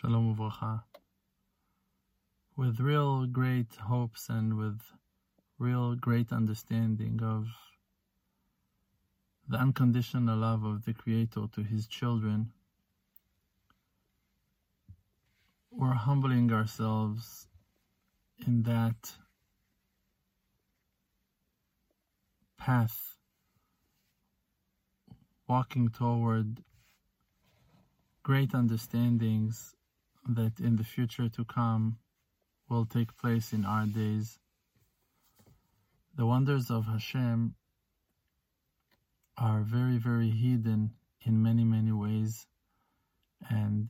Shalom Uvracha. With real great hopes and with real great understanding of the unconditional love of the Creator to His children, we're humbling ourselves in that path, walking toward great understandings that in the future to come will take place in our days. The wonders of Hashem are very, very hidden in many, many ways, and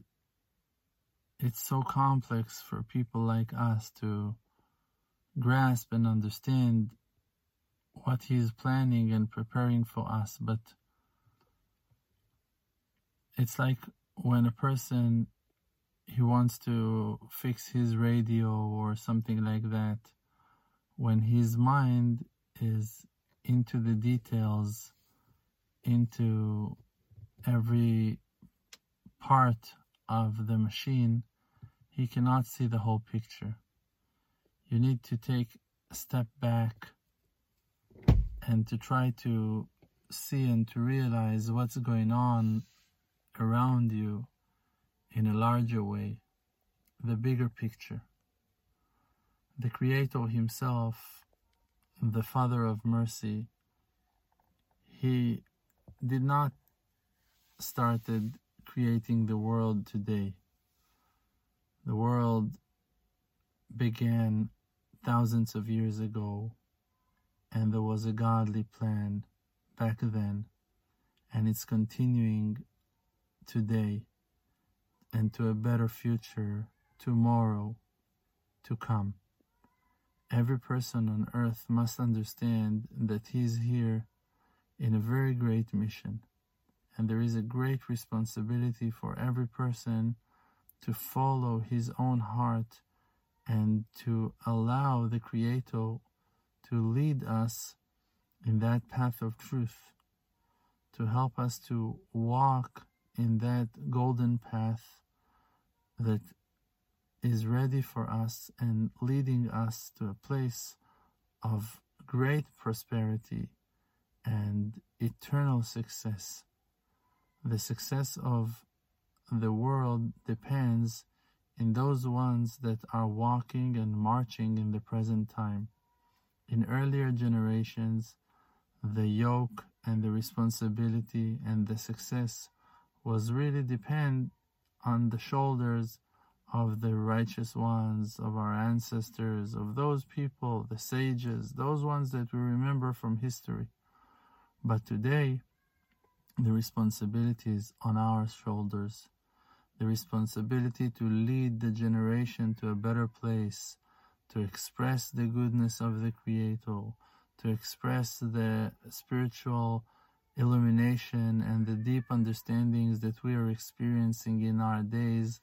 it's so complex for people like us to grasp and understand what He is planning and preparing for us. But it's like when a person he wants to fix his radio or something like that, when his mind is into the details, into every part of the machine, he cannot see the whole picture. You need to take a step back and to try to see and to realize what's going on around you in a larger way, the bigger picture. The Creator Himself, the Father of mercy, He did not started creating the world today. The world began thousands of years ago, and there was a godly plan back then, and it's continuing today and to a better future tomorrow to come. Every person on earth must understand that he is here in a very great mission, and there is a great responsibility for every person to follow his own heart and to allow the Creator to lead us in that path of truth, to help us to walk in that golden path that is ready for us and leading us to a place of great prosperity and eternal success. The success of the world depends in those ones that are walking and marching in the present time. In earlier generations, the yoke and the responsibility and the success was really depend on the shoulders of the righteous ones, of our ancestors, of those people, the sages, those ones that we remember from history. But today, the responsibility is on our shoulders. The responsibility to lead the generation to a better place, to express the goodness of the Creator, to express the spiritual illumination and the deep understandings that we are experiencing in our days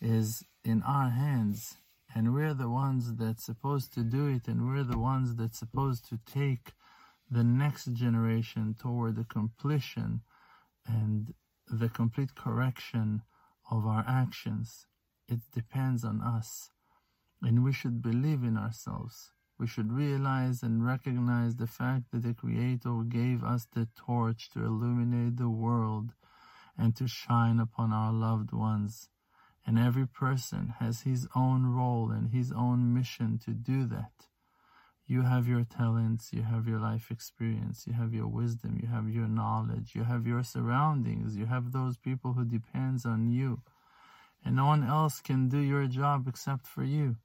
is in our hands. And we're the ones that's supposed to do it and we're the ones that's supposed to take the next generation toward the completion and the complete correction of our actions. It depends on us and we should believe in ourselves we should realize and recognize the fact that the Creator gave us the torch to illuminate the world and to shine upon our loved ones. And every person has his own role and his own mission to do that. You have your talents, you have your life experience, you have your wisdom, you have your knowledge, you have your surroundings, you have those people who depends on you. And no one else can do your job except for you.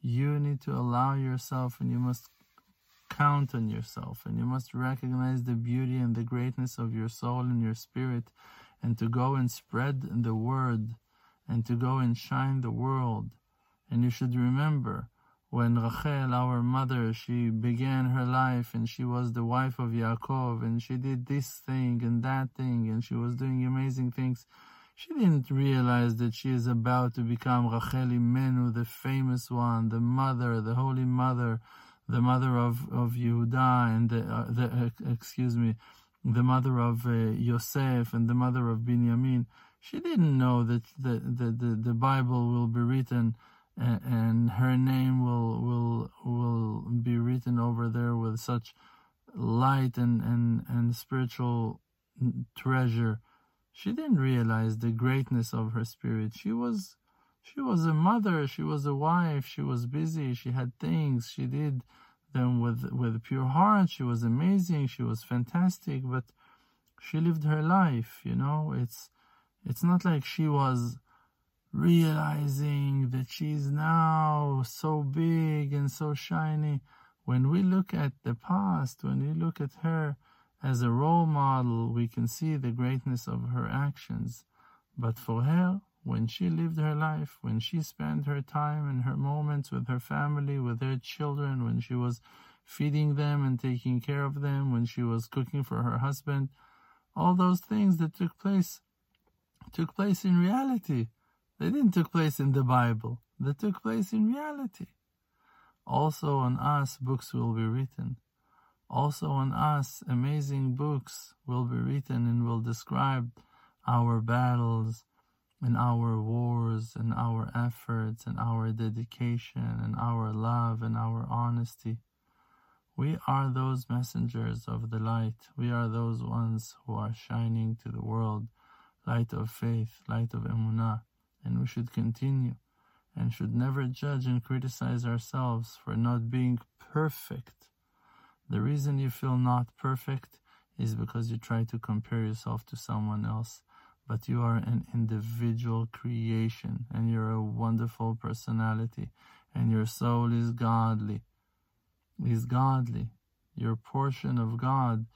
You need to allow yourself and you must count on yourself and you must recognize the beauty and the greatness of your soul and your spirit and to go and spread the word and to go and shine the world. And you should remember when Rachel, our mother, she began her life and she was the wife of Yaakov and she did this thing and that thing and she was doing amazing things. She didn't realize that she is about to become Rachel Imenu, the famous one, the mother, the holy mother, the mother of, of Yehuda, and the, uh, the uh, excuse me, the mother of uh, Yosef and the mother of Binyamin. She didn't know that the, the, the, the Bible will be written and, and her name will will will be written over there with such light and, and, and spiritual treasure. She didn't realize the greatness of her spirit. She was she was a mother, she was a wife, she was busy, she had things, she did them with with pure heart, she was amazing, she was fantastic, but she lived her life, you know, it's it's not like she was realizing that she's now so big and so shiny. When we look at the past, when we look at her as a role model, we can see the greatness of her actions. But for her, when she lived her life, when she spent her time and her moments with her family, with her children, when she was feeding them and taking care of them, when she was cooking for her husband, all those things that took place took place in reality. They didn't take place in the Bible. They took place in reality. Also on us books will be written. Also on us amazing books will be written and will describe our battles and our wars and our efforts and our dedication and our love and our honesty. We are those messengers of the light. We are those ones who are shining to the world, light of faith, light of emunah and we should continue and should never judge and criticize ourselves for not being perfect. The reason you feel not perfect is because you try to compare yourself to someone else, but you are an individual creation and you're a wonderful personality and your soul is godly. Is godly. Your portion of God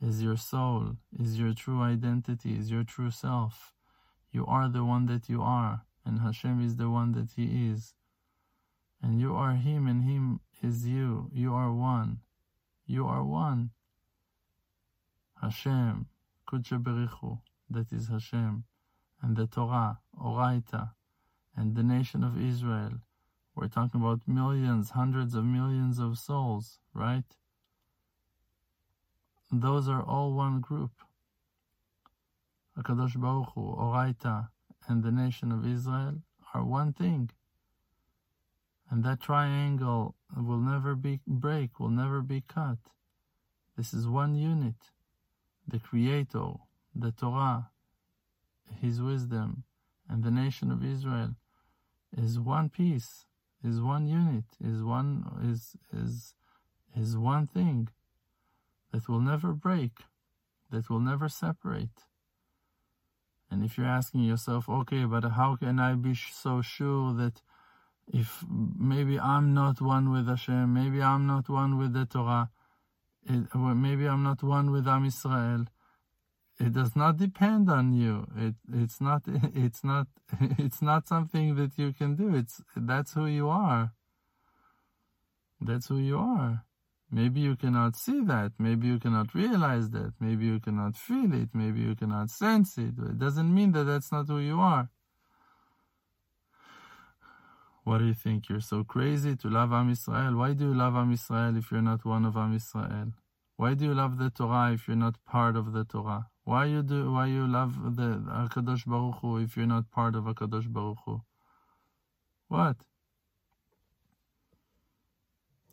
is your soul, is your true identity, is your true self. You are the one that you are, and Hashem is the one that He is. And you are Him, and Him is you. You are one. You are one. Hashem, Kudsha that is Hashem, and the Torah, Oraita, and the nation of Israel. We're talking about millions, hundreds of millions of souls, right? Those are all one group. HaKadosh Baruch Hu, Oraita, and the nation of Israel are one thing. And that triangle will never be break, will never be cut. This is one unit. The Creator, the Torah, His wisdom, and the nation of Israel is one piece, is one unit, is one is is is one thing that will never break, that will never separate. And if you're asking yourself, okay, but how can I be so sure that if maybe I'm not one with Hashem, maybe I'm not one with the Torah, it, maybe I'm not one with Am Israel, it does not depend on you. It it's not it's not it's not something that you can do. It's that's who you are. That's who you are. Maybe you cannot see that. Maybe you cannot realize that. Maybe you cannot feel it. Maybe you cannot sense it. It doesn't mean that that's not who you are. What do you think? You're so crazy to love Am Israel. Why do you love Am Israel if you're not one of Am Israel? Why do you love the Torah if you're not part of the Torah? Why you do? Why you love the Hakadosh Baruch Hu if you're not part of Hakadosh Baruch Hu? What?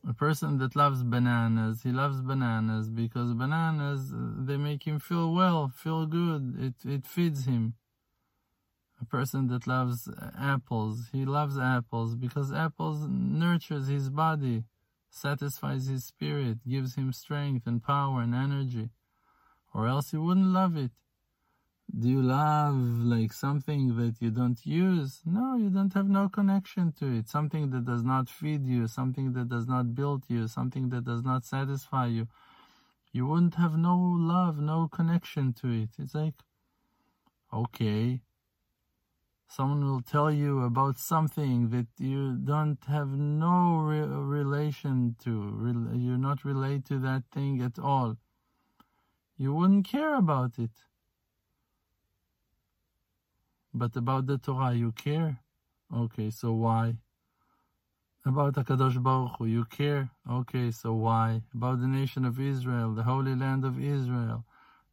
A person that loves bananas, he loves bananas because bananas they make him feel well, feel good. It it feeds him. A person that loves uh, apples, he loves apples because apples nurtures his body, satisfies his spirit, gives him strength and power and energy. Or else he wouldn't love it. Do you love like something that you don't use? No, you don't have no connection to it. Something that does not feed you, something that does not build you, something that does not satisfy you. You wouldn't have no love, no connection to it. It's like, okay, someone will tell you about something that you don't have no re- relation to. Re- you're not related to that thing at all. You wouldn't care about it. But about the Torah, you care? Okay, so why? About HaKadosh Baruch Hu, you care? Okay, so why? About the nation of Israel, the Holy Land of Israel,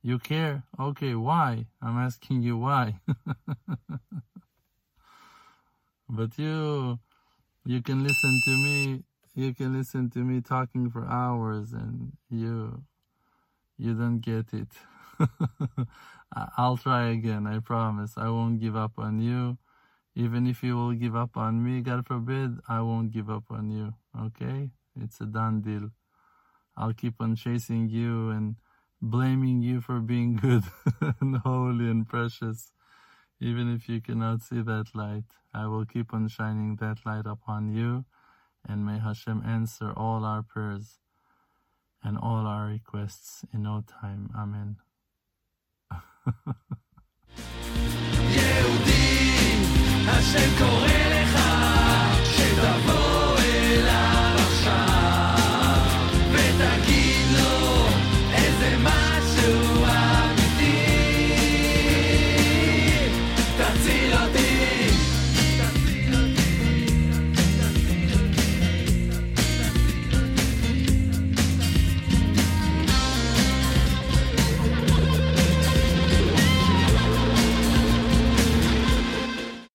You care? Okay, why? I'm asking you why. but you, you can listen to me, you can listen to me talking for hours and you, you don't get it. I'll try again, I promise. I won't give up on you. Even if you will give up on me, God forbid, I won't give up on you. Okay? It's a done deal. I'll keep on chasing you and blaming you for being good and holy and precious. Even if you cannot see that light, I will keep on shining that light upon you, and may Hashem answer all our prayers and all our requests in no time. Amen. ותגיד לו איזה מה